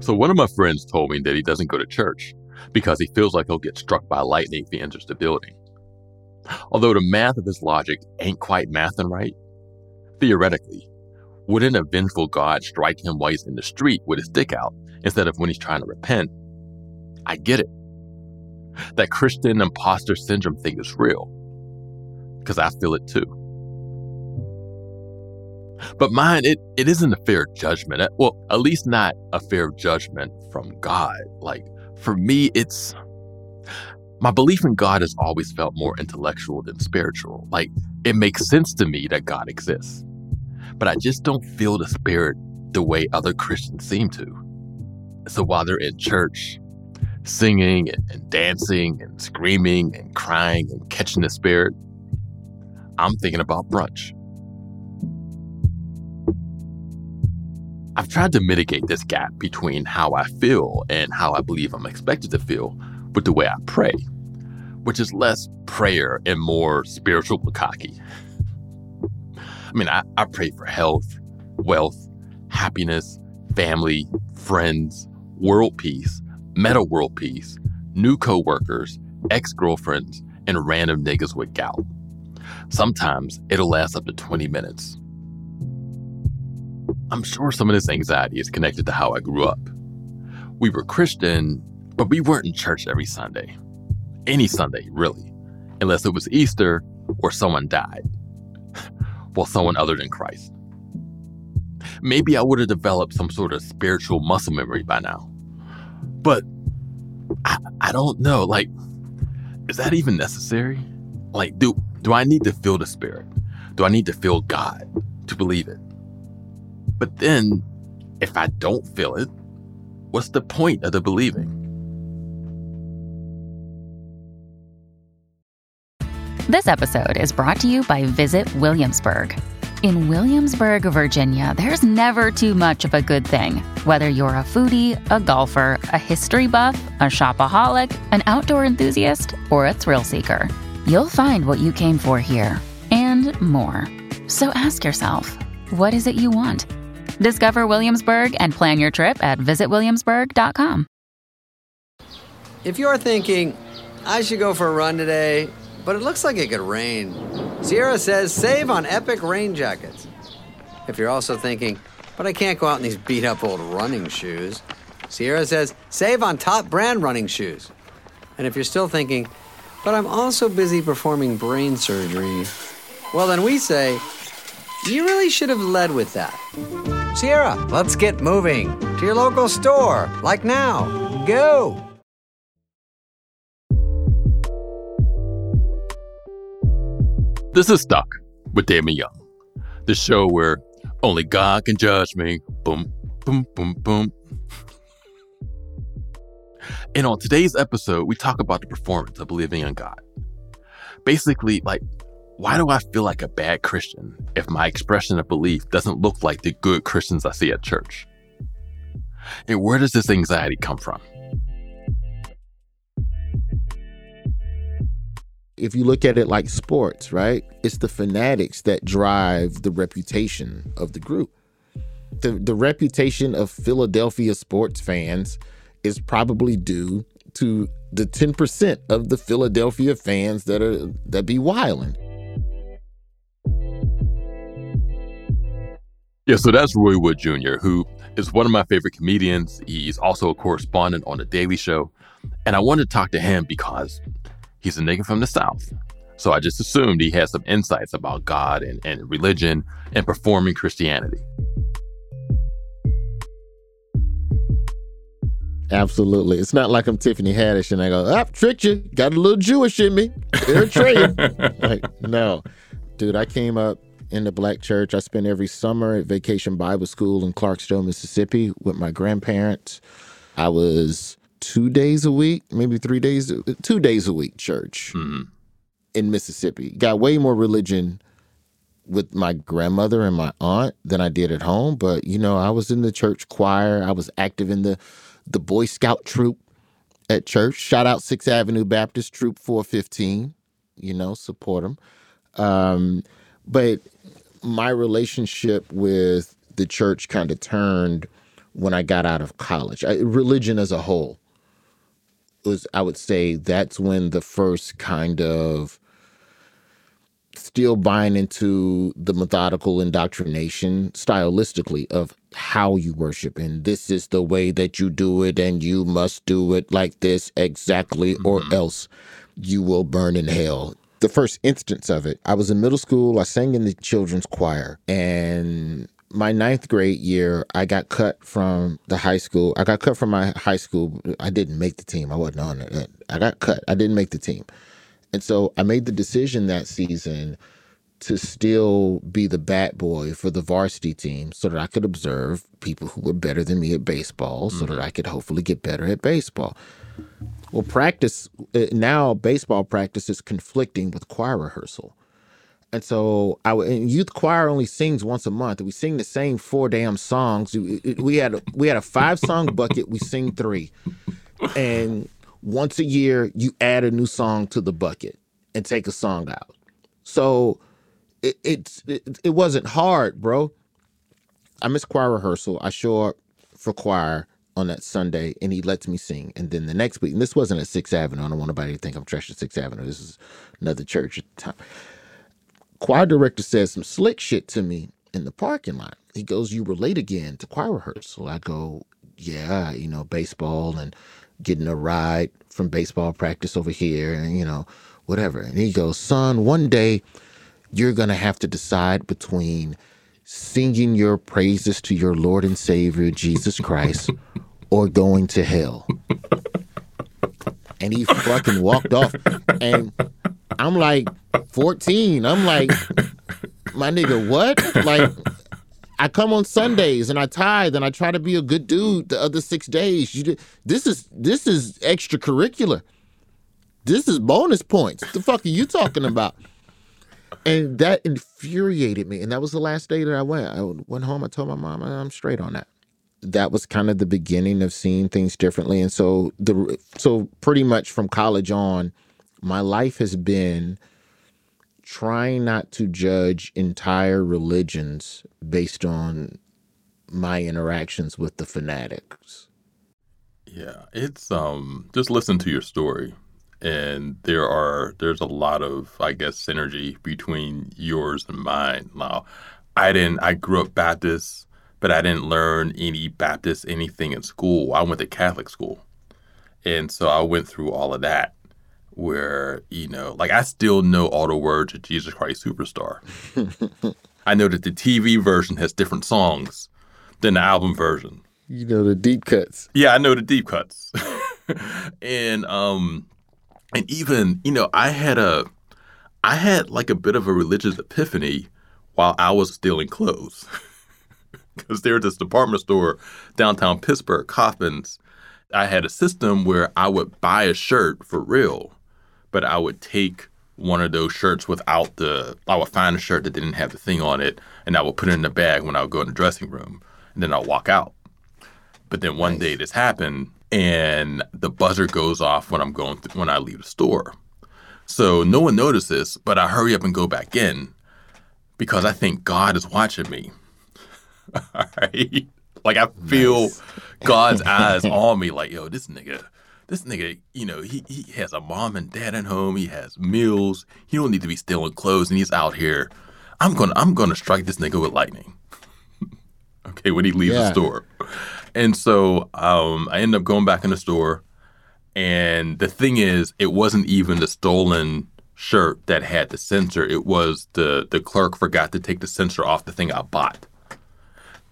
So, one of my friends told me that he doesn't go to church because he feels like he'll get struck by lightning if he enters the building. Although the math of his logic ain't quite mathing right, theoretically, wouldn't a vengeful God strike him while he's in the street with his dick out instead of when he's trying to repent? I get it. That Christian imposter syndrome thing is real. Because I feel it too. But mine, it, it isn't a fair judgment. Well, at least not a fair judgment from God. Like, for me, it's my belief in God has always felt more intellectual than spiritual. Like, it makes sense to me that God exists. But I just don't feel the spirit the way other Christians seem to. So while they're in church, singing and, and dancing and screaming and crying and catching the spirit, I'm thinking about brunch. I've tried to mitigate this gap between how I feel and how I believe I'm expected to feel with the way I pray, which is less prayer and more spiritual bukkake. I mean, I, I pray for health, wealth, happiness, family, friends, world peace, Metta World Peace, new coworkers, ex girlfriends, and random niggas with gout. Sometimes it'll last up to 20 minutes. I'm sure some of this anxiety is connected to how I grew up. We were Christian, but we weren't in church every Sunday. Any Sunday, really, unless it was Easter or someone died. well, someone other than Christ. Maybe I would have developed some sort of spiritual muscle memory by now. But I, I don't know. Like, is that even necessary? Like, do do I need to feel the spirit? Do I need to feel God to believe it? But then, if I don't feel it, what's the point of the believing? This episode is brought to you by Visit Williamsburg. In Williamsburg, Virginia, there's never too much of a good thing. Whether you're a foodie, a golfer, a history buff, a shopaholic, an outdoor enthusiast, or a thrill seeker, you'll find what you came for here and more. So ask yourself, what is it you want? Discover Williamsburg and plan your trip at visitwilliamsburg.com. If you're thinking, I should go for a run today, but it looks like it could rain, Sierra says save on epic rain jackets. If you're also thinking, but I can't go out in these beat up old running shoes, Sierra says save on top brand running shoes. And if you're still thinking, but I'm also busy performing brain surgery, well, then we say, you really should have led with that. Sierra, let's get moving to your local store, like now. Go! This is Stuck with Damon Young, the show where only God can judge me. Boom, boom, boom, boom. And on today's episode, we talk about the performance of believing in God. Basically, like, why do I feel like a bad Christian if my expression of belief doesn't look like the good Christians I see at church? And where does this anxiety come from? if you look at it like sports, right? It's the fanatics that drive the reputation of the group. The the reputation of Philadelphia sports fans is probably due to the 10% of the Philadelphia fans that are that be wilding. Yeah, so that's Roy Wood Jr., who is one of my favorite comedians. He's also a correspondent on The Daily Show. And I wanted to talk to him because he's a nigga from the South. So I just assumed he had some insights about God and, and religion and performing Christianity. Absolutely. It's not like I'm Tiffany Haddish and I go, ah, tricked you. Got a little Jewish in me. Eritrean. like, no. Dude, I came up in the black church. I spent every summer at Vacation Bible School in Clarksville, Mississippi with my grandparents. I was two days a week, maybe three days, two days a week church mm-hmm. in Mississippi. Got way more religion with my grandmother and my aunt than I did at home. But you know, I was in the church choir. I was active in the the Boy Scout troop at church. Shout out Sixth Avenue Baptist Troop 415. You know, support them. Um, but my relationship with the church kind of turned when I got out of college. I, religion as a whole was, I would say, that's when the first kind of still buying into the methodical indoctrination stylistically of how you worship and this is the way that you do it and you must do it like this exactly or mm-hmm. else you will burn in hell the first instance of it i was in middle school i sang in the children's choir and my ninth grade year i got cut from the high school. I got cut from my high school. I didn't make the team. I wasn't on it. I got cut. I didn't make the team. And so I made the decision that season to still be the bat boy for the varsity team so that I could observe people who were better than me at baseball so that mm-hmm. I could hopefully get better at baseball. Well, practice uh, now, baseball practice is conflicting with choir rehearsal. And so I and youth choir only sings once a month. We sing the same four damn songs. We had we had a five song bucket. We sing three, and once a year you add a new song to the bucket and take a song out. So it, it's it, it wasn't hard, bro. I miss choir rehearsal. I show up for choir on that Sunday and he lets me sing. And then the next week, and this wasn't at Sixth Avenue. I don't want nobody to think I'm trashing Sixth Avenue. This is another church at the time. Choir director says some slick shit to me in the parking lot. He goes, You were late again to choir rehearsal. I go, Yeah, you know, baseball and getting a ride from baseball practice over here and, you know, whatever. And he goes, Son, one day you're going to have to decide between singing your praises to your Lord and Savior, Jesus Christ, or going to hell. And he fucking walked off. And I'm like 14. I'm like, my nigga, what? Like, I come on Sundays and I tithe and I try to be a good dude the other six days. You, this is this is extracurricular. This is bonus points. What the fuck are you talking about? And that infuriated me. And that was the last day that I went. I went home. I told my mom I'm straight on that. That was kind of the beginning of seeing things differently. And so the so pretty much from college on, my life has been trying not to judge entire religions based on my interactions with the fanatics. Yeah, it's um just listen to your story and there are there's a lot of I guess synergy between yours and mine. Now, I didn't I grew up Baptist, but I didn't learn any Baptist anything in school. I went to Catholic school. And so I went through all of that where, you know, like I still know all the words of Jesus Christ Superstar. I know that the TV version has different songs than the album version. You know the deep cuts. Yeah, I know the deep cuts. and um and even, you know, I had a I had like a bit of a religious epiphany while I was stealing clothes. Cuz there's this department store downtown Pittsburgh, Kaufmann's. I had a system where I would buy a shirt for real but I would take one of those shirts without the I would find a shirt that didn't have the thing on it and I would put it in the bag when I would go in the dressing room and then I'll walk out. But then one nice. day this happened and the buzzer goes off when I'm going th- when I leave the store. So no one notices, but I hurry up and go back in because I think God is watching me. All right. Like I feel nice. God's eyes on me like, yo, this nigga this nigga, you know, he, he has a mom and dad at home. He has meals. He don't need to be stealing clothes, and he's out here. I'm gonna I'm gonna strike this nigga with lightning. okay, when he leaves yeah. the store, and so um, I end up going back in the store, and the thing is, it wasn't even the stolen shirt that had the sensor. It was the the clerk forgot to take the sensor off the thing I bought.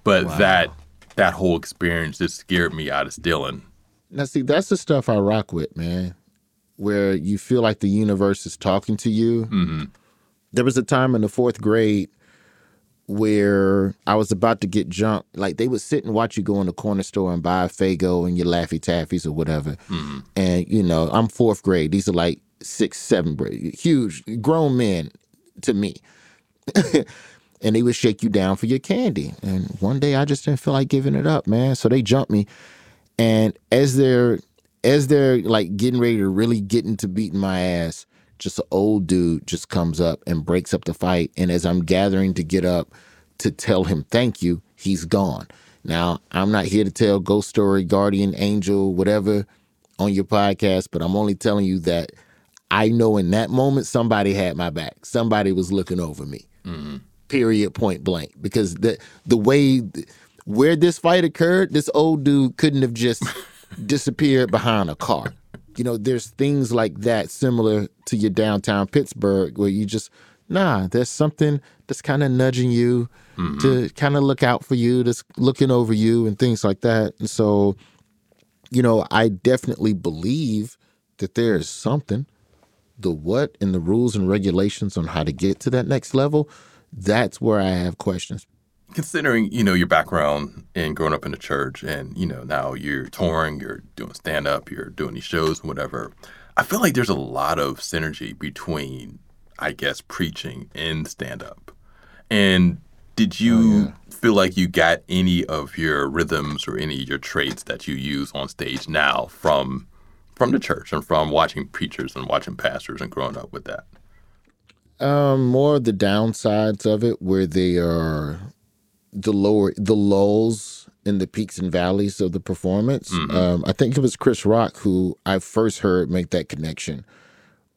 But wow. that that whole experience just scared me out of stealing now, see, that's the stuff I rock with, man. Where you feel like the universe is talking to you. Mm-hmm. There was a time in the fourth grade where I was about to get junk. Like they would sit and watch you go in the corner store and buy a Faygo and your Laffy Taffies or whatever. Mm-hmm. And you know, I'm fourth grade. These are like six, seven huge, grown men to me. and they would shake you down for your candy. And one day I just didn't feel like giving it up, man. So they jumped me. And as they're as they're like getting ready to really get into beating my ass, just an old dude just comes up and breaks up the fight. And as I'm gathering to get up to tell him thank you, he's gone. Now, I'm not here to tell ghost story, guardian, angel, whatever on your podcast, but I'm only telling you that I know in that moment somebody had my back. Somebody was looking over me. Mm-hmm. Period, point blank. Because the the way where this fight occurred, this old dude couldn't have just disappeared behind a car. You know, there's things like that similar to your downtown Pittsburgh where you just nah, there's something that's kind of nudging you mm-hmm. to kind of look out for you, that's looking over you and things like that. And so, you know, I definitely believe that there is something. The what and the rules and regulations on how to get to that next level, that's where I have questions. Considering, you know, your background and growing up in the church and, you know, now you're touring, you're doing stand up, you're doing these shows and whatever, I feel like there's a lot of synergy between I guess, preaching and stand up. And did you oh, yeah. feel like you got any of your rhythms or any of your traits that you use on stage now from from the church and from watching preachers and watching pastors and growing up with that? Um, more of the downsides of it, where they are the lower the lulls in the peaks and valleys of the performance. Mm-hmm. Um, I think it was Chris Rock who I first heard make that connection,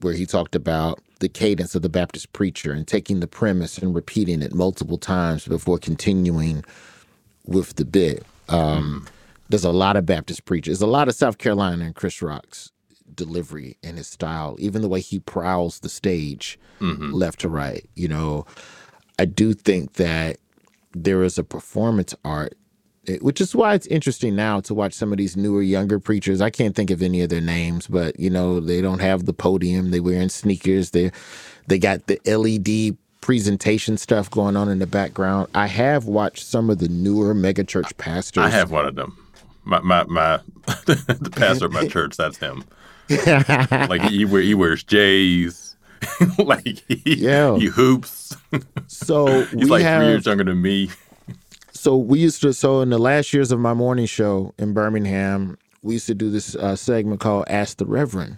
where he talked about the cadence of the Baptist preacher and taking the premise and repeating it multiple times before continuing with the bit. Um, mm. There's a lot of Baptist preachers, there's a lot of South Carolina and Chris Rock's delivery and his style, even the way he prowls the stage mm-hmm. left to right. You know, I do think that there is a performance art it, which is why it's interesting now to watch some of these newer, younger preachers. I can't think of any of their names, but you know they don't have the podium. They wearing sneakers. They they got the LED presentation stuff going on in the background. I have watched some of the newer megachurch pastors. I have one of them. My my my the pastor of my church. That's him. like he, he wears J's. like he, yeah. he hoops. So he's like have, three years younger than me so we used to so in the last years of my morning show in Birmingham, we used to do this uh, segment called Ask the Reverend,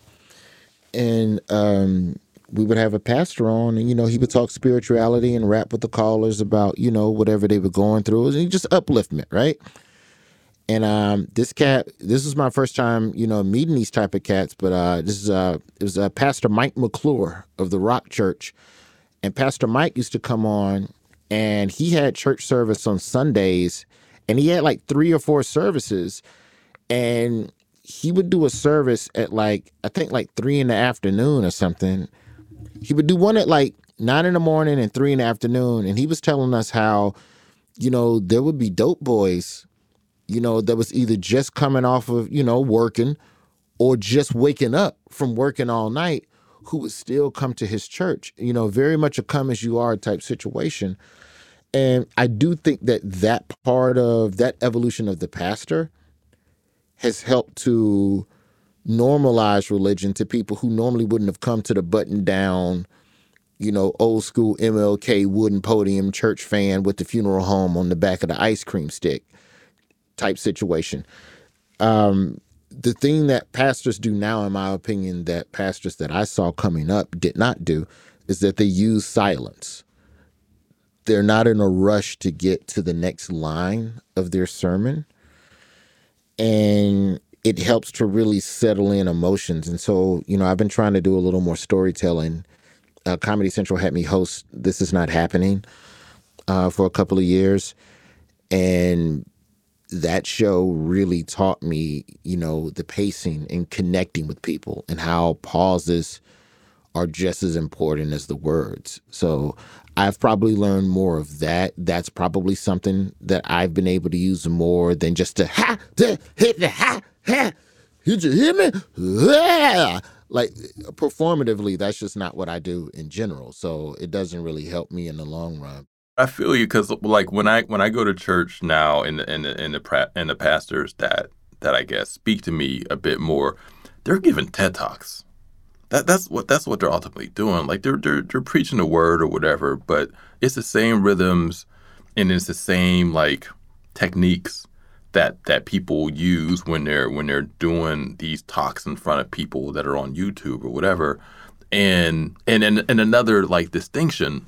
and um, we would have a pastor on, and you know he would talk spirituality and rap with the callers about you know whatever they were going through, and he just upliftment, right? And um, this cat, this was my first time, you know, meeting these type of cats. But uh, this is uh, it was uh, Pastor Mike McClure of the Rock Church, and Pastor Mike used to come on and he had church service on Sundays and he had like three or four services and he would do a service at like I think like three in the afternoon or something. He would do one at like nine in the morning and three in the afternoon, and he was telling us how, you know, there would be dope boys, you know, that was either just coming off of you know working, or just waking up from working all night, who would still come to his church. You know, very much a come as you are type situation. And I do think that that part of that evolution of the pastor has helped to normalize religion to people who normally wouldn't have come to the button down, you know, old school MLK wooden podium church fan with the funeral home on the back of the ice cream stick type situation. Um, the thing that pastors do now, in my opinion, that pastors that I saw coming up did not do is that they use silence they're not in a rush to get to the next line of their sermon. And it helps to really settle in emotions. And so, you know, I've been trying to do a little more storytelling. Uh, Comedy Central had me host This Is Not Happening uh, for a couple of years. And that show really taught me, you know, the pacing and connecting with people and how pauses are just as important as the words. So I've probably learned more of that. That's probably something that I've been able to use more than just to ha to hit the ha ha. Did you hear me? Yeah. Like performatively, that's just not what I do in general. So it doesn't really help me in the long run. I feel you because like when I when I go to church now and the and the and the, and the pastors that that I guess speak to me a bit more, they're giving TED talks that that's what that's what they're ultimately doing. Like they're they're they're preaching the word or whatever, but it's the same rhythms and it's the same like techniques that that people use when they're when they're doing these talks in front of people that are on YouTube or whatever. And and and, and another like distinction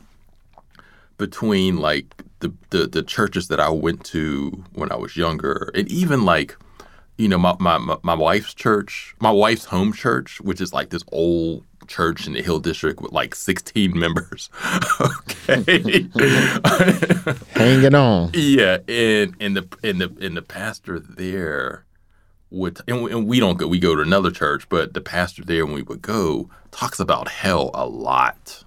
between like the, the the churches that I went to when I was younger, and even like, you know, my, my my wife's church, my wife's home church, which is like this old church in the Hill District with like 16 members. okay, hanging on. Yeah, and and the and the and the pastor there would, and, and we don't go, we go to another church, but the pastor there when we would go talks about hell a lot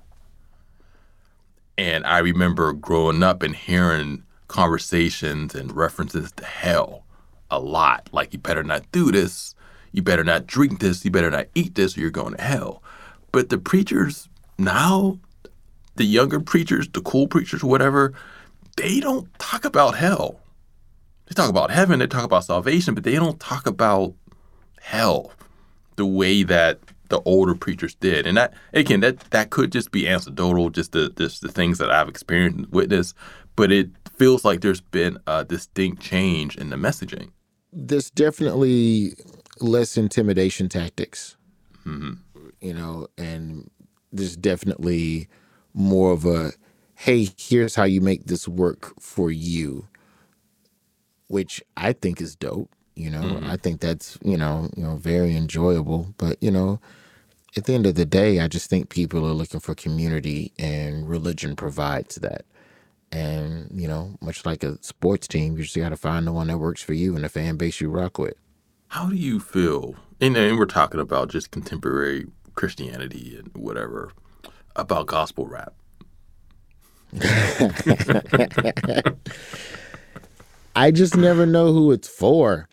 and I remember growing up and hearing conversations and references to hell a lot. Like, you better not do this. You better not drink this. You better not eat this or you're going to hell. But the preachers now, the younger preachers, the cool preachers, whatever, they don't talk about hell. They talk about heaven, they talk about salvation, but they don't talk about hell the way that the older preachers did. And that again, that that could just be anecdotal, just the just the things that I've experienced and witnessed, but it feels like there's been a distinct change in the messaging. There's definitely less intimidation tactics, mm-hmm. you know, and there's definitely more of a, hey, here's how you make this work for you, which I think is dope. You know, mm-hmm. I think that's you know you know very enjoyable. But you know, at the end of the day, I just think people are looking for community, and religion provides that. And you know, much like a sports team, you just got to find the one that works for you and the fan base you rock with. How do you feel? And, and we're talking about just contemporary Christianity and whatever about gospel rap. I just never know who it's for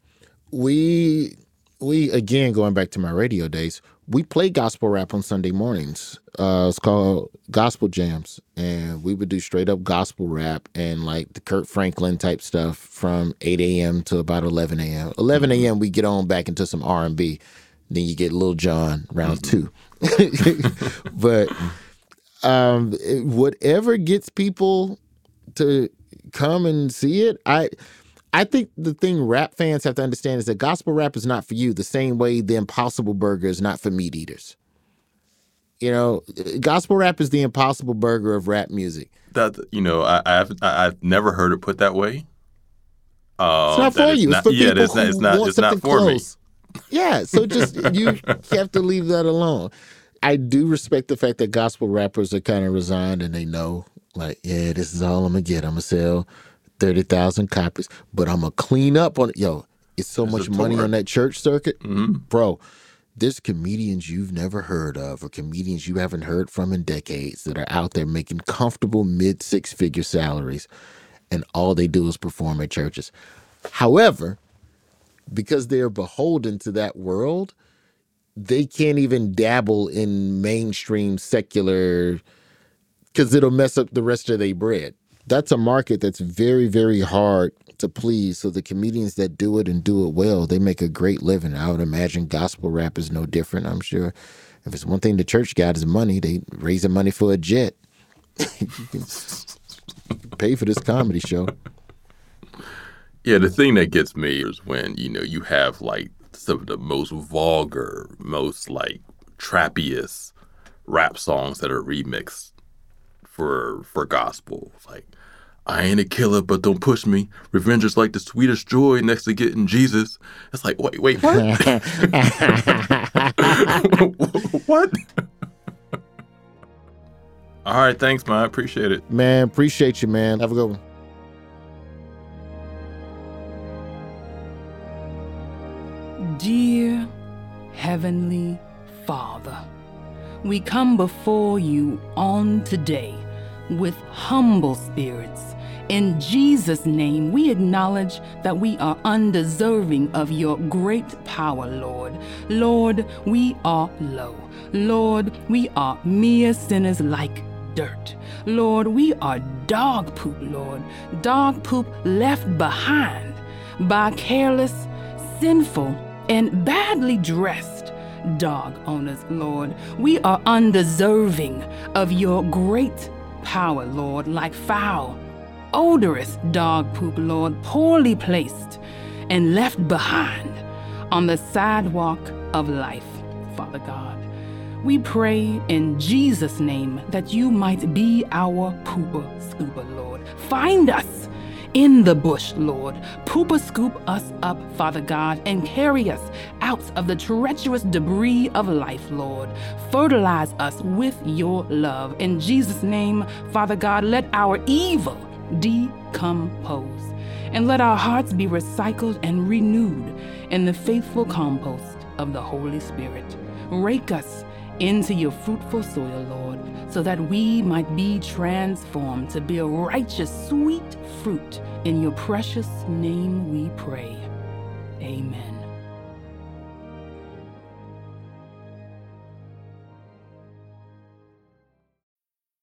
we we again going back to my radio days we play gospel rap on sunday mornings. Uh it's called gospel jams. And we would do straight up gospel rap and like the Kirk Franklin type stuff from 8 a.m to about 11 a.m 11 a.m mm-hmm. we get on back into some r&b then you get Lil Jon round mm-hmm. two. But um whatever gets people to come and see it i I think the thing rap fans have to understand is that gospel rap is not for you the same way the Impossible Burger is not for meat eaters. You know, gospel rap is the Impossible Burger of rap music. That you know, I, have I've never heard it put that way. Um, it's not for you. Not, it's for yeah, people it's not, it's not, want it's not for close. me. Yeah, so just you have to leave that alone. I do respect the fact that gospel rappers are kind of resigned and they know, like, yeah, this is all I'm gonna get. I'm gonna sell thirty thousand copies, but I'm gonna clean up on it. Yo, it's so much money on that church circuit, mm-hmm. bro. There's comedians you've never heard of, or comedians you haven't heard from in decades that are out there making comfortable mid six figure salaries, and all they do is perform at churches. However, because they're beholden to that world, they can't even dabble in mainstream secular because it'll mess up the rest of their bread that's a market that's very very hard to please. So the comedians that do it and do it well they make a great living. I would imagine gospel rap is no different i'm sure. If it's one thing the church got is money. They raising money for a jet. Pay for this comedy show. Yeah the thing that gets me is when you know you have like some of the most vulgar most like trappiest rap songs that are remixed for for gospel. Like, I ain't a killer, but don't push me. Revenge is like the sweetest joy next to getting Jesus. It's like, wait, wait, what? what? All right, thanks, man. I appreciate it. Man, appreciate you, man. Have a good one. Dear Heavenly Father, we come before you on today with humble spirits. In Jesus' name, we acknowledge that we are undeserving of your great power, Lord. Lord, we are low. Lord, we are mere sinners like dirt. Lord, we are dog poop, Lord. Dog poop left behind by careless, sinful, and badly dressed dog owners, Lord. We are undeserving of your great power, Lord, like foul, odorous dog poop, Lord, poorly placed and left behind on the sidewalk of life, Father God. We pray in Jesus' name that you might be our pooper scooper, Lord. Find us in the bush, Lord. Poopa scoop us up, Father God, and carry us out of the treacherous debris of life, Lord. Fertilize us with your love. In Jesus' name, Father God, let our evil decompose and let our hearts be recycled and renewed in the faithful compost of the Holy Spirit. Rake us into your fruitful soil, Lord, so that we might be transformed to bear righteous, sweet fruit. In your precious name we pray. Amen.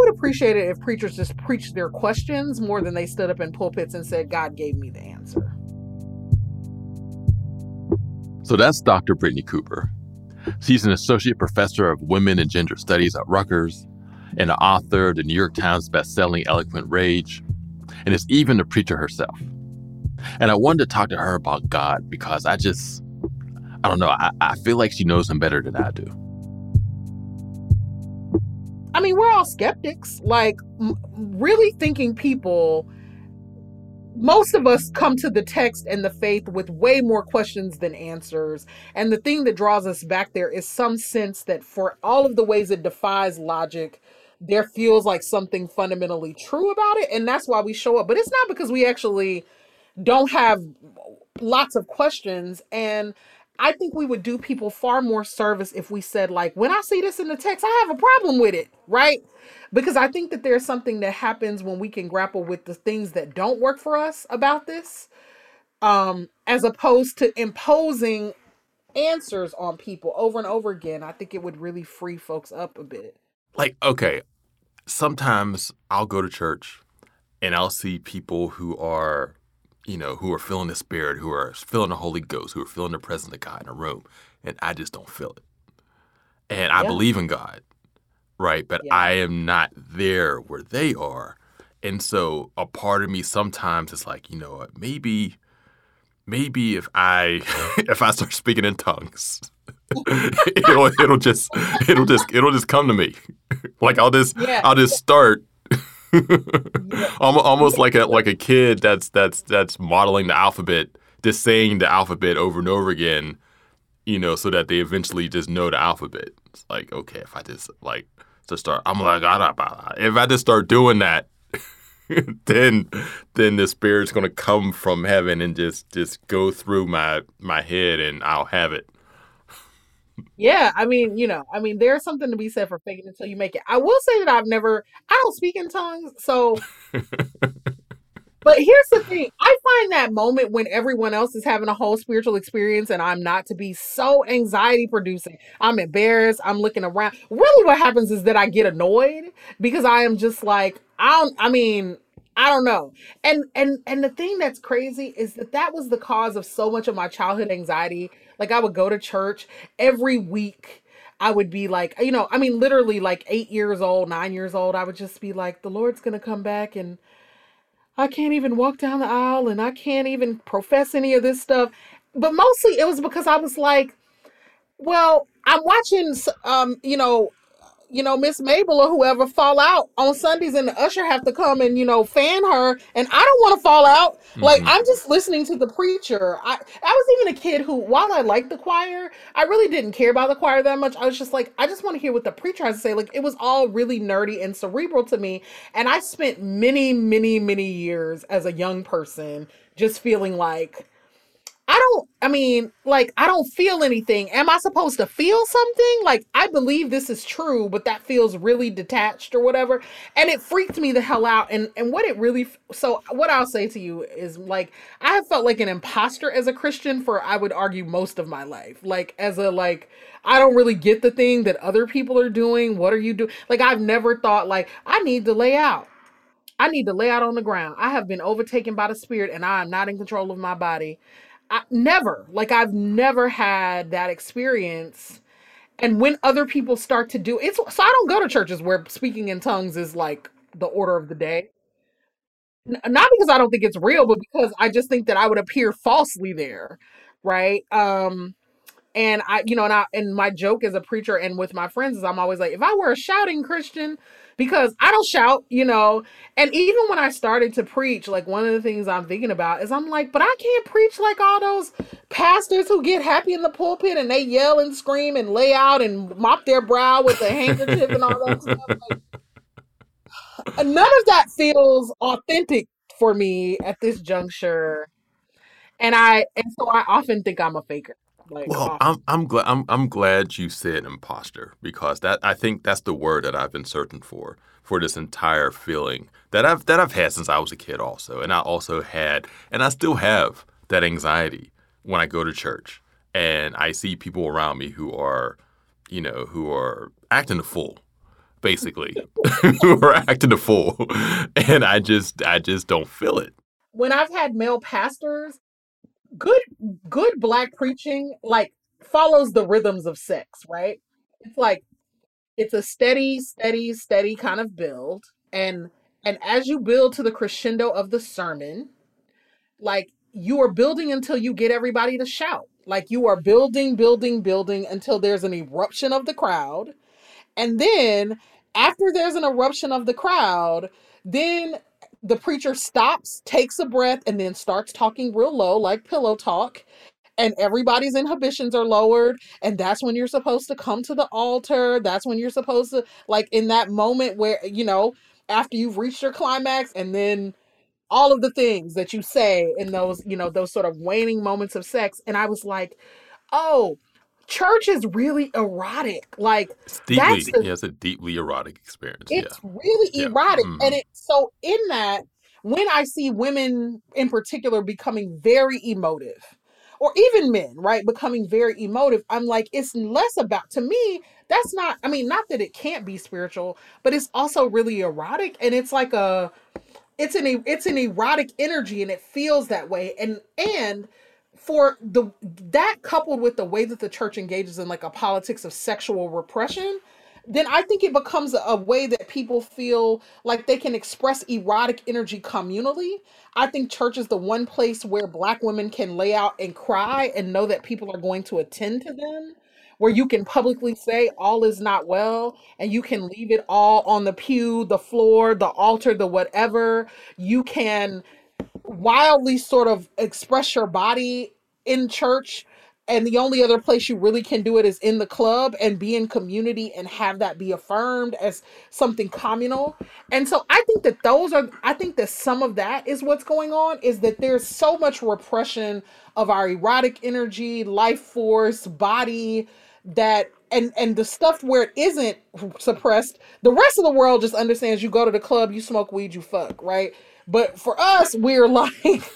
Would appreciate it if preachers just preached their questions more than they stood up in pulpits and said, God gave me the answer. So that's Dr. Brittney Cooper. She's an associate professor of women and gender studies at Rutgers and an author of the New York Times bestselling Eloquent Rage, and is even a preacher herself. And I wanted to talk to her about God because I just, I don't know, I, I feel like she knows him better than I do. I mean, we're all skeptics. Like, m- really thinking people, most of us come to the text and the faith with way more questions than answers. And the thing that draws us back there is some sense that for all of the ways it defies logic, there feels like something fundamentally true about it. And that's why we show up. But it's not because we actually don't have lots of questions. And I think we would do people far more service if we said, like, when I see this in the text, I have a problem with it, right? Because I think that there's something that happens when we can grapple with the things that don't work for us about this, um, as opposed to imposing answers on people over and over again. I think it would really free folks up a bit. Like, okay, sometimes I'll go to church and I'll see people who are, you know, who are feeling the Spirit, who are feeling the Holy Ghost, who are feeling the presence of God in a room, and I just don't feel it. And I Yeah. believe in God, right? But Yeah. I am not there where they are. And so a part of me sometimes is like, you know, what, maybe, maybe if I if I start speaking in tongues, it'll it'll just it'll just it'll just come to me. Like I'll just Yeah. I'll just start almost, like a like a kid that's that's that's modeling the alphabet, just saying the alphabet over and over again, you know, so that they eventually just know the alphabet. It's like okay, if I just like to start, I'm like, "Ah, da, ba, if I just start doing that, then then the spirit's gonna come from heaven and just just go through my my head and I'll have it. Yeah, I mean, you know, I mean, there's something to be said for faking until you make it. I will say that I've never, I don't speak in tongues, so. but here's the thing I find that moment when everyone else is having a whole spiritual experience and I'm not to be so anxiety producing. I'm embarrassed. I'm looking around. Really, what happens is that I get annoyed because I am just like, I don't, I mean, I don't know. And and and the thing that's crazy is that that was the cause of so much of my childhood anxiety. Like I would go to church every week. I would be like, you know, I mean literally like 8 years old, 9 years old, I would just be like the Lord's going to come back and I can't even walk down the aisle and I can't even profess any of this stuff. But mostly it was because I was like, well, I'm watching um, you know, you know, Miss Mabel or whoever fall out on Sundays and the usher have to come and, you know, fan her and I don't want to fall out. Like Mhm. I'm just listening to the preacher. I I was even a kid who while I liked the choir, I really didn't care about the choir that much. I was just like, I just want to hear what the preacher has to say. Like it was all really nerdy and cerebral to me. And I spent many, many, many years as a young person just feeling like I don't, I mean, like, I don't feel anything. Am I supposed to feel something? Like, I believe this is true, but that feels really detached or whatever. And it freaked me the hell out. And, and what it really, so what I'll say to you is like, I have felt like an imposter as a Christian for, I would argue, most of my life. Like, as a, like, I don't really get the thing that other people are doing. What are you doing? Like, I've never thought, like, I need to lay out. I need to lay out on the ground. I have been overtaken by the spirit and I am not in control of my body. I, never, like I've never had that experience. And when other people start to do it's so I don't go to churches where speaking in tongues is like the order of the day. N- not because I don't think it's real, but because I just think that I would appear falsely there, right? Um and I, you know, and I and my joke as a preacher and with my friends is I'm always like, if I were a shouting Christian, because I don't shout, you know. And even when I started to preach, like one of the things I'm thinking about is I'm like, but I can't preach like all those pastors who get happy in the pulpit and they yell and scream and lay out and mop their brow with a handkerchief and all that stuff. Like, none of that feels authentic for me at this juncture. And I and so I often think I'm a faker. Like, well, I'm I'm glad I'm I'm glad you said imposter because that I think that's the word that I've been searching for for this entire feeling that I've that I've had since I was a kid also, and I also had and I still have that anxiety when I go to church and I see people around me who are, you know, who are acting a fool, basically, who are acting a fool, and I just I just don't feel it. When I've had male pastors good good black preaching like follows the rhythms of sex, right? It's like it's a steady, steady, steady kind of build. And and as you build to the crescendo of the sermon, like you are building until you get everybody to shout. Like you are building, building, building until there's an eruption of the crowd. And then after there's an eruption of the crowd, then the preacher stops, takes a breath, and then starts talking real low, like pillow talk. And everybody's inhibitions are lowered. And that's when you're supposed to come to the altar. That's when you're supposed to, like, in that moment where, you know, after you've reached your climax, and then all of the things that you say in those, you know, those sort of waning moments of sex. And I was like, oh, church is really erotic. Like it's deeply, the, yeah, it's a deeply erotic experience. It's yeah. really yeah. erotic, mm-hmm. and it so in that when I see women in particular becoming very emotive, or even men, right, becoming very emotive, I'm like, it's less about to me. That's not. I mean, not that it can't be spiritual, but it's also really erotic, and it's like a, it's an it's an erotic energy, and it feels that way, and and for the that coupled with the way that the church engages in like a politics of sexual repression then i think it becomes a, way that people feel like they can express erotic energy communally. I think church is the one place where black women can lay out and cry and know that people are going to attend to them where you can publicly say all is not well and you can leave it all on the pew the floor the altar the whatever. You can wildly sort of express your body in church and the only other place you really can do it is in the club and be in community and have that be affirmed as something communal. And so i think that those are i think that some of that is what's going on is that there's so much repression of our erotic energy life force body that and and the stuff where it isn't suppressed the rest of the world just understands you go to the club you smoke weed you fuck right but for us, we're like,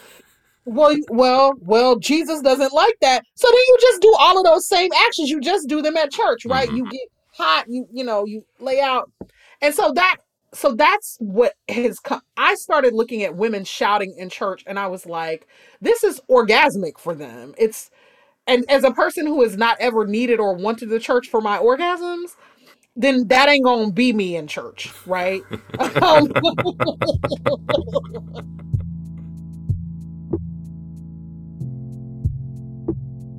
well, well, well, Jesus doesn't like that. So then you just do all of those same actions. You just do them at church, right? Mm-hmm. You get hot, you you know, you lay out. And so that so that's what has come. I started looking at women shouting in church and I was like, this is orgasmic for them. It's and as a person who has not ever needed or wanted the church for my orgasms, then that ain't gonna be me in church, right? um,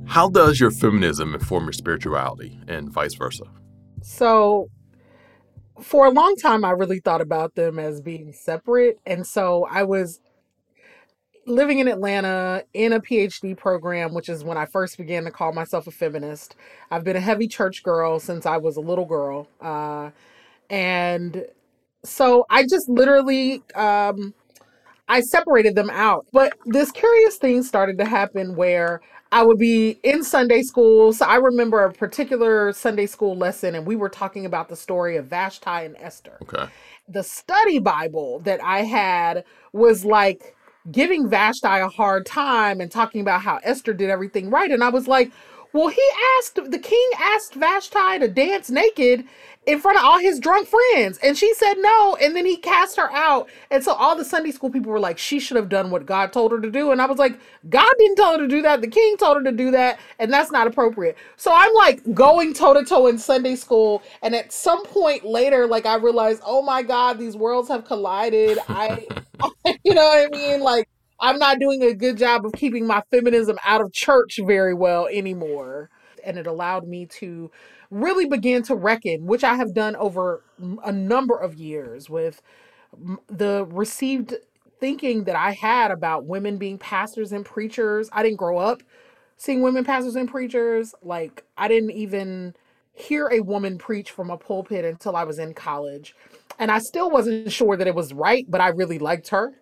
How does your feminism inform your spirituality and vice versa? So, for a long time, I really thought about them as being separate. And so I was living in Atlanta in a PhD program, which is when I first began to call myself a feminist. I've been a heavy church girl since I was a little girl. Uh, and so I just literally, um, I separated them out. But this curious thing started to happen where I would be in Sunday school. So I remember a particular Sunday school lesson, and we were talking about the story of Vashti and Esther. Okay. The study Bible that I had was like giving Vashti a hard time and talking about how Esther did everything right. And I was like, well, he asked, the king asked Vashti to dance naked in front of all his drunk friends. And she said no. And then he cast her out. And so all the Sunday school people were like, she should have done what God told her to do. And I was like, God didn't tell her to do that. The king told her to do that. And that's not appropriate. So I'm like going toe to toe in Sunday school. And at some point later, like I realized, oh my God, these worlds have collided. I, you know what I mean? Like, I'm not doing a good job of keeping my feminism out of church very well anymore. And it allowed me to really begin to reckon, which I have done over a number of years with the received thinking that I had about women being pastors and preachers. I didn't grow up seeing women pastors and preachers. Like, I didn't even hear a woman preach from a pulpit until I was in college. And I still wasn't sure that it was right, but I really liked her.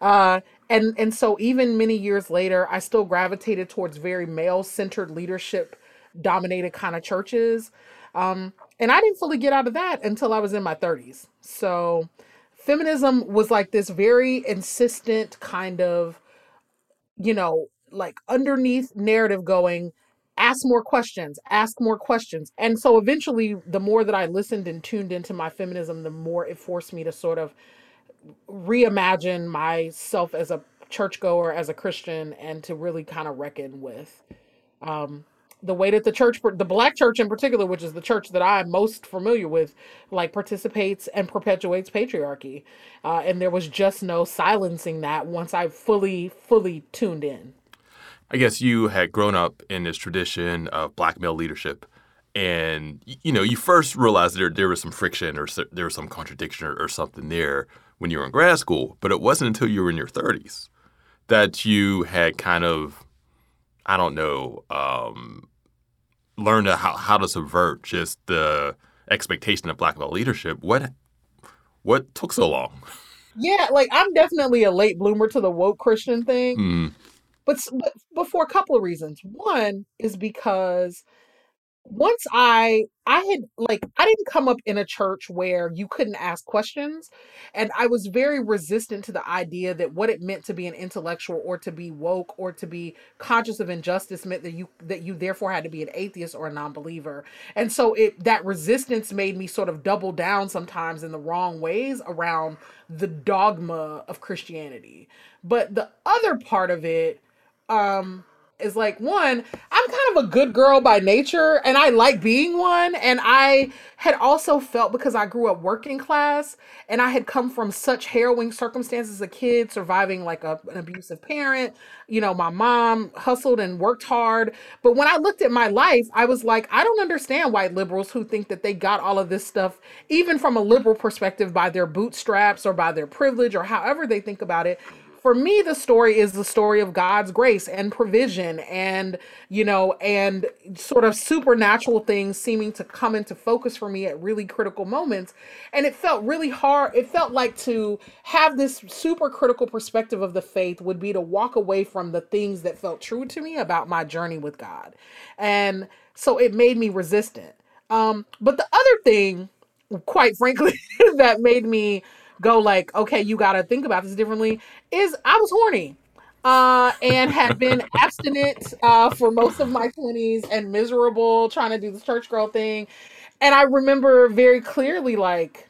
Uh, and and so even many years later, I still gravitated towards very male centered leadership dominated kind of churches. Um, and I didn't fully get out of that until I was in my 30s. So feminism was like this very insistent kind of, you know, like underneath narrative going, ask more questions, ask more questions. And so eventually, the more that I listened and tuned into my feminism, the more it forced me to sort of reimagine myself as a churchgoer, as a Christian, and to really kind of reckon with um, the way that the church, the black church in particular, which is the church that I'm most familiar with, like participates and perpetuates patriarchy. Uh, and there was just no silencing that once I fully, fully tuned in. I guess you had grown up in this tradition of black male leadership. And, you know, you first realized there, there was some friction or there was some contradiction or, or something there when you were in grad school. But it wasn't until you were in your 30s that you had kind of, I don't know, um, learned how, how to subvert just the expectation of black male leadership. What what took so long? Yeah, like I'm definitely a late bloomer to the woke Christian thing. Mm. But, but but for a couple of reasons. One is because once I I had like I didn't come up in a church where you couldn't ask questions and I was very resistant to the idea that what it meant to be an intellectual or to be woke or to be conscious of injustice meant that you that you therefore had to be an atheist or a non-believer. And so it that resistance made me sort of double down sometimes in the wrong ways around the dogma of Christianity. But the other part of it um is like one, I'm kind of a good girl by nature and I like being one. And I had also felt because I grew up working class and I had come from such harrowing circumstances as a kid, surviving like a, an abusive parent. You know, my mom hustled and worked hard. But when I looked at my life, I was like, I don't understand white liberals who think that they got all of this stuff, even from a liberal perspective, by their bootstraps or by their privilege or however they think about it for me the story is the story of God's grace and provision and you know and sort of supernatural things seeming to come into focus for me at really critical moments. And it felt really hard it felt like to have this super critical perspective of the faith would be to walk away from the things that felt true to me about my journey with God. And so it made me resistant. Um but the other thing quite frankly that made me go like, okay, you got to think about this differently, is I was horny uh, and had been abstinent uh, for most of my 20s and miserable trying to do this church girl thing. And I remember very clearly, like,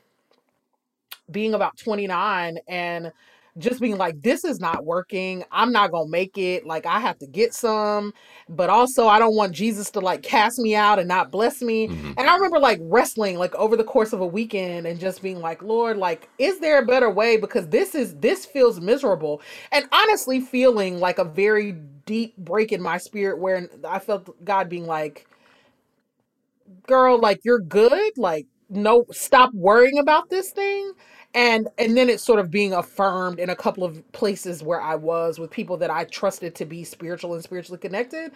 being about 29 and just being like, this is not working. I'm not going to make it. Like, I have to get some, but also I don't want Jesus to like cast me out and not bless me. Mm-hmm. And I remember like wrestling like over the course of a weekend and just being like, Lord, like, is there a better way? Because this is, this feels miserable. And honestly, feeling like a very deep break in my spirit where I felt God being like, girl, like, you're good. Like, no, stop worrying about this thing and and then it's sort of being affirmed in a couple of places where I was with people that I trusted to be spiritual and spiritually connected.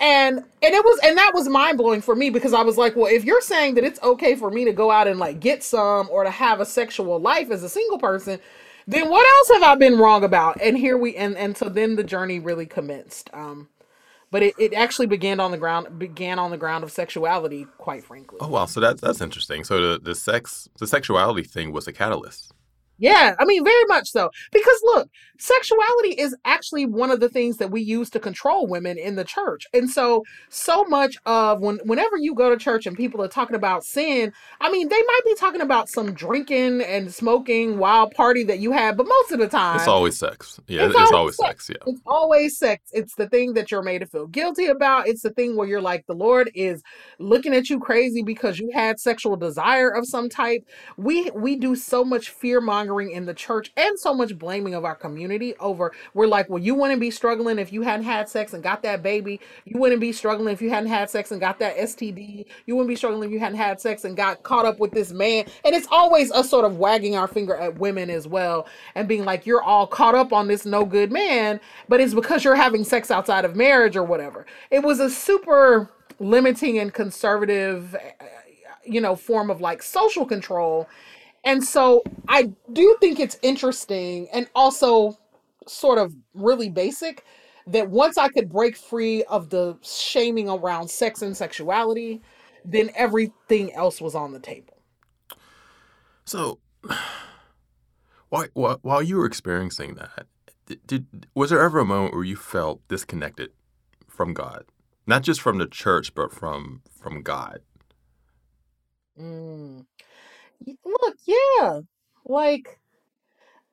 And and it was and that was mind blowing for me because I was like, well, if you're saying that it's okay for me to go out and like get some or to have a sexual life as a single person, then what else have I been wrong about? And here we and and so then the journey really commenced. Um, but it, it actually began on the ground began on the ground of sexuality, quite frankly. Oh wow, so that's that's interesting. So the the sex the sexuality thing was a catalyst. Yeah, I mean, very much so. Because look, sexuality is actually one of the things that we use to control women in the church. And so, so much of when whenever you go to church and people are talking about sin, I mean, they might be talking about some drinking and smoking wild party that you had, but most of the time, It's always sex. Yeah, It's it's, always always sex. sex. Yeah. it's always sex. It's the thing that you're made to feel guilty about. It's the thing where you're like, the Lord is looking at you crazy because you had sexual desire of some type. We we do so much fear mongering in the church and so much blaming of our community over. We're like, well, you wouldn't be struggling if you hadn't had sex and got that baby. You wouldn't be struggling if you hadn't had sex and got that STD. You wouldn't be struggling if you hadn't had sex and got caught up with this man. And it's always us sort of wagging our finger at women as well and being like, you're all caught up on this no good man, but it's because you're having sex outside of marriage or whatever. It was a super limiting and conservative, uh, you know, form of like social control. And so I do think it's interesting and also sort of really basic that once I could break free of the shaming around sex and sexuality, then everything else was on the table. So, while, while while you were experiencing that, did, did was there ever a moment where you felt disconnected from God, not just from the church, but from from God? Mm. Look, yeah. Like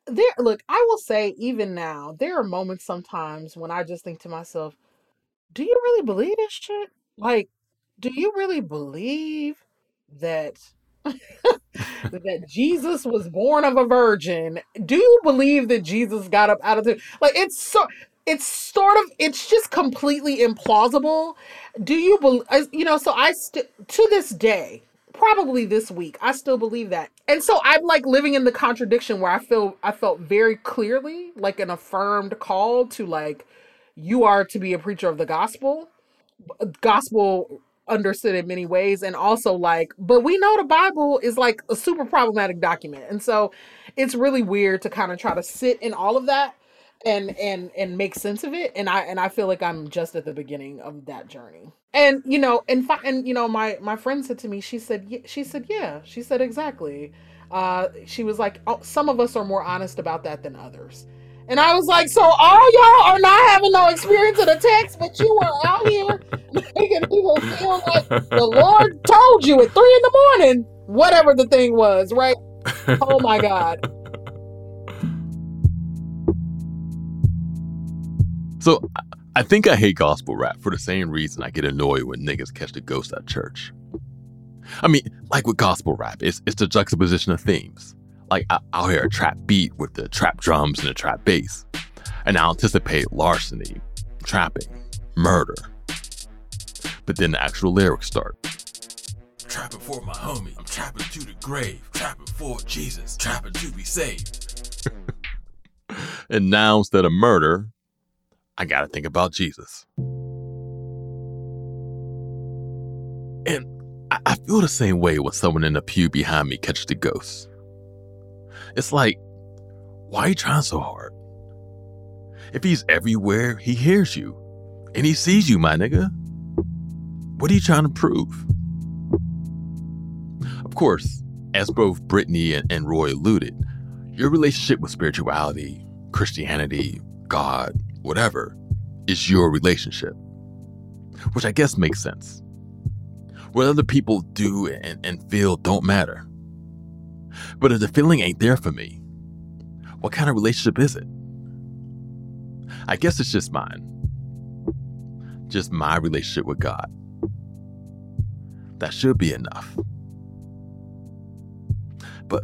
there look, I will say even now, there are moments sometimes when I just think to myself, do you really believe this shit? Like, do you really believe that that Jesus was born of a virgin? Do you believe that Jesus got up out of the like it's so it's sort of it's just completely implausible. Do you believe you know, so I st- to this day, probably this week, I still believe that. And so I'm like living in the contradiction where I feel I felt very clearly like an affirmed call to like you are to be a preacher of the gospel uh, gospel understood in many ways and also like but we know the bible is like a super problematic document. And so it's really weird to kind of try to sit in all of that and and and make sense of it and i and i feel like i'm just at the beginning of that journey and you know and fi- and you know my my friend said to me she said she said yeah she said exactly uh she was like oh, some of us are more honest about that than others and I was like, so all y'all are not having no experience of the text, but you are out here making people feel like the Lord told you at three in the morning, whatever the thing was, right? Oh my God. So I- think I hate gospel rap for the same reason I get annoyed when niggas catch the ghost at church. I mean, like with gospel rap, it's it's the juxtaposition of themes. Like I, I'll hear a trap beat with the trap drums and the trap bass, and I'll anticipate larceny, trapping, murder. But then the actual lyrics start. Trapping for my homie, I'm trapping to the grave, trapping for Jesus, trapping to be saved. and now instead of murder, I gotta think about Jesus. And I, I feel the same way when someone in the pew behind me catches the ghost. It's like, why are you trying so hard? If he's everywhere, he hears you. And he sees you, my nigga. What are you trying to prove? Of course, as both Brittney and, and Roy alluded, your relationship with spirituality, Christianity, God, whatever, is your relationship. Which I guess makes sense. What other people do and, and feel don't matter. But if the feeling ain't there for me, what kind of relationship is it? I guess it's just mine. Just my relationship with God. That should be enough. But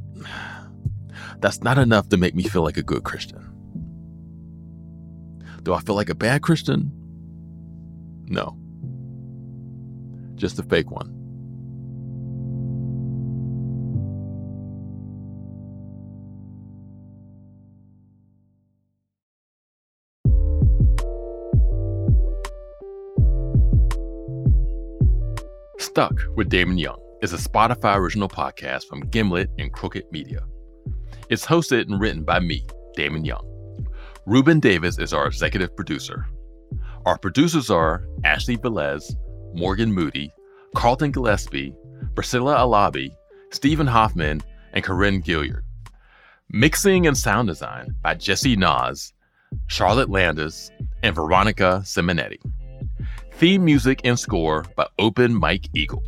that's not enough to make me feel like a good Christian. Do I feel like a bad Christian? No. Just a fake one. Stuck with Damon Young is a Spotify original podcast from Gimlet and Crooked Media. It's hosted and written by me, Damon Young. Ruben Davis is our executive producer. Our producers are Ashley Velez, Morgan Moody, Carlton Gillespie, Priscilla Alabi, Stephen Hoffman, and Corinne Gilliard. Mixing and sound design by Jesse Nas, Charlotte Landis, and Veronica Simonetti. Theme music and score by Open Mike Eagle.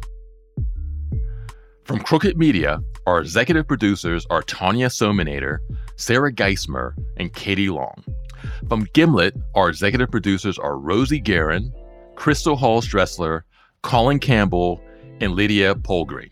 From Crooked Media, our executive producers are Tanya Somanader, Sarah Geismer, and Katie Long. From Gimlet, our executive producers are Rosie Guerin, Crystal Hall Stressler, Colin Campbell, and Lydia Polgreen.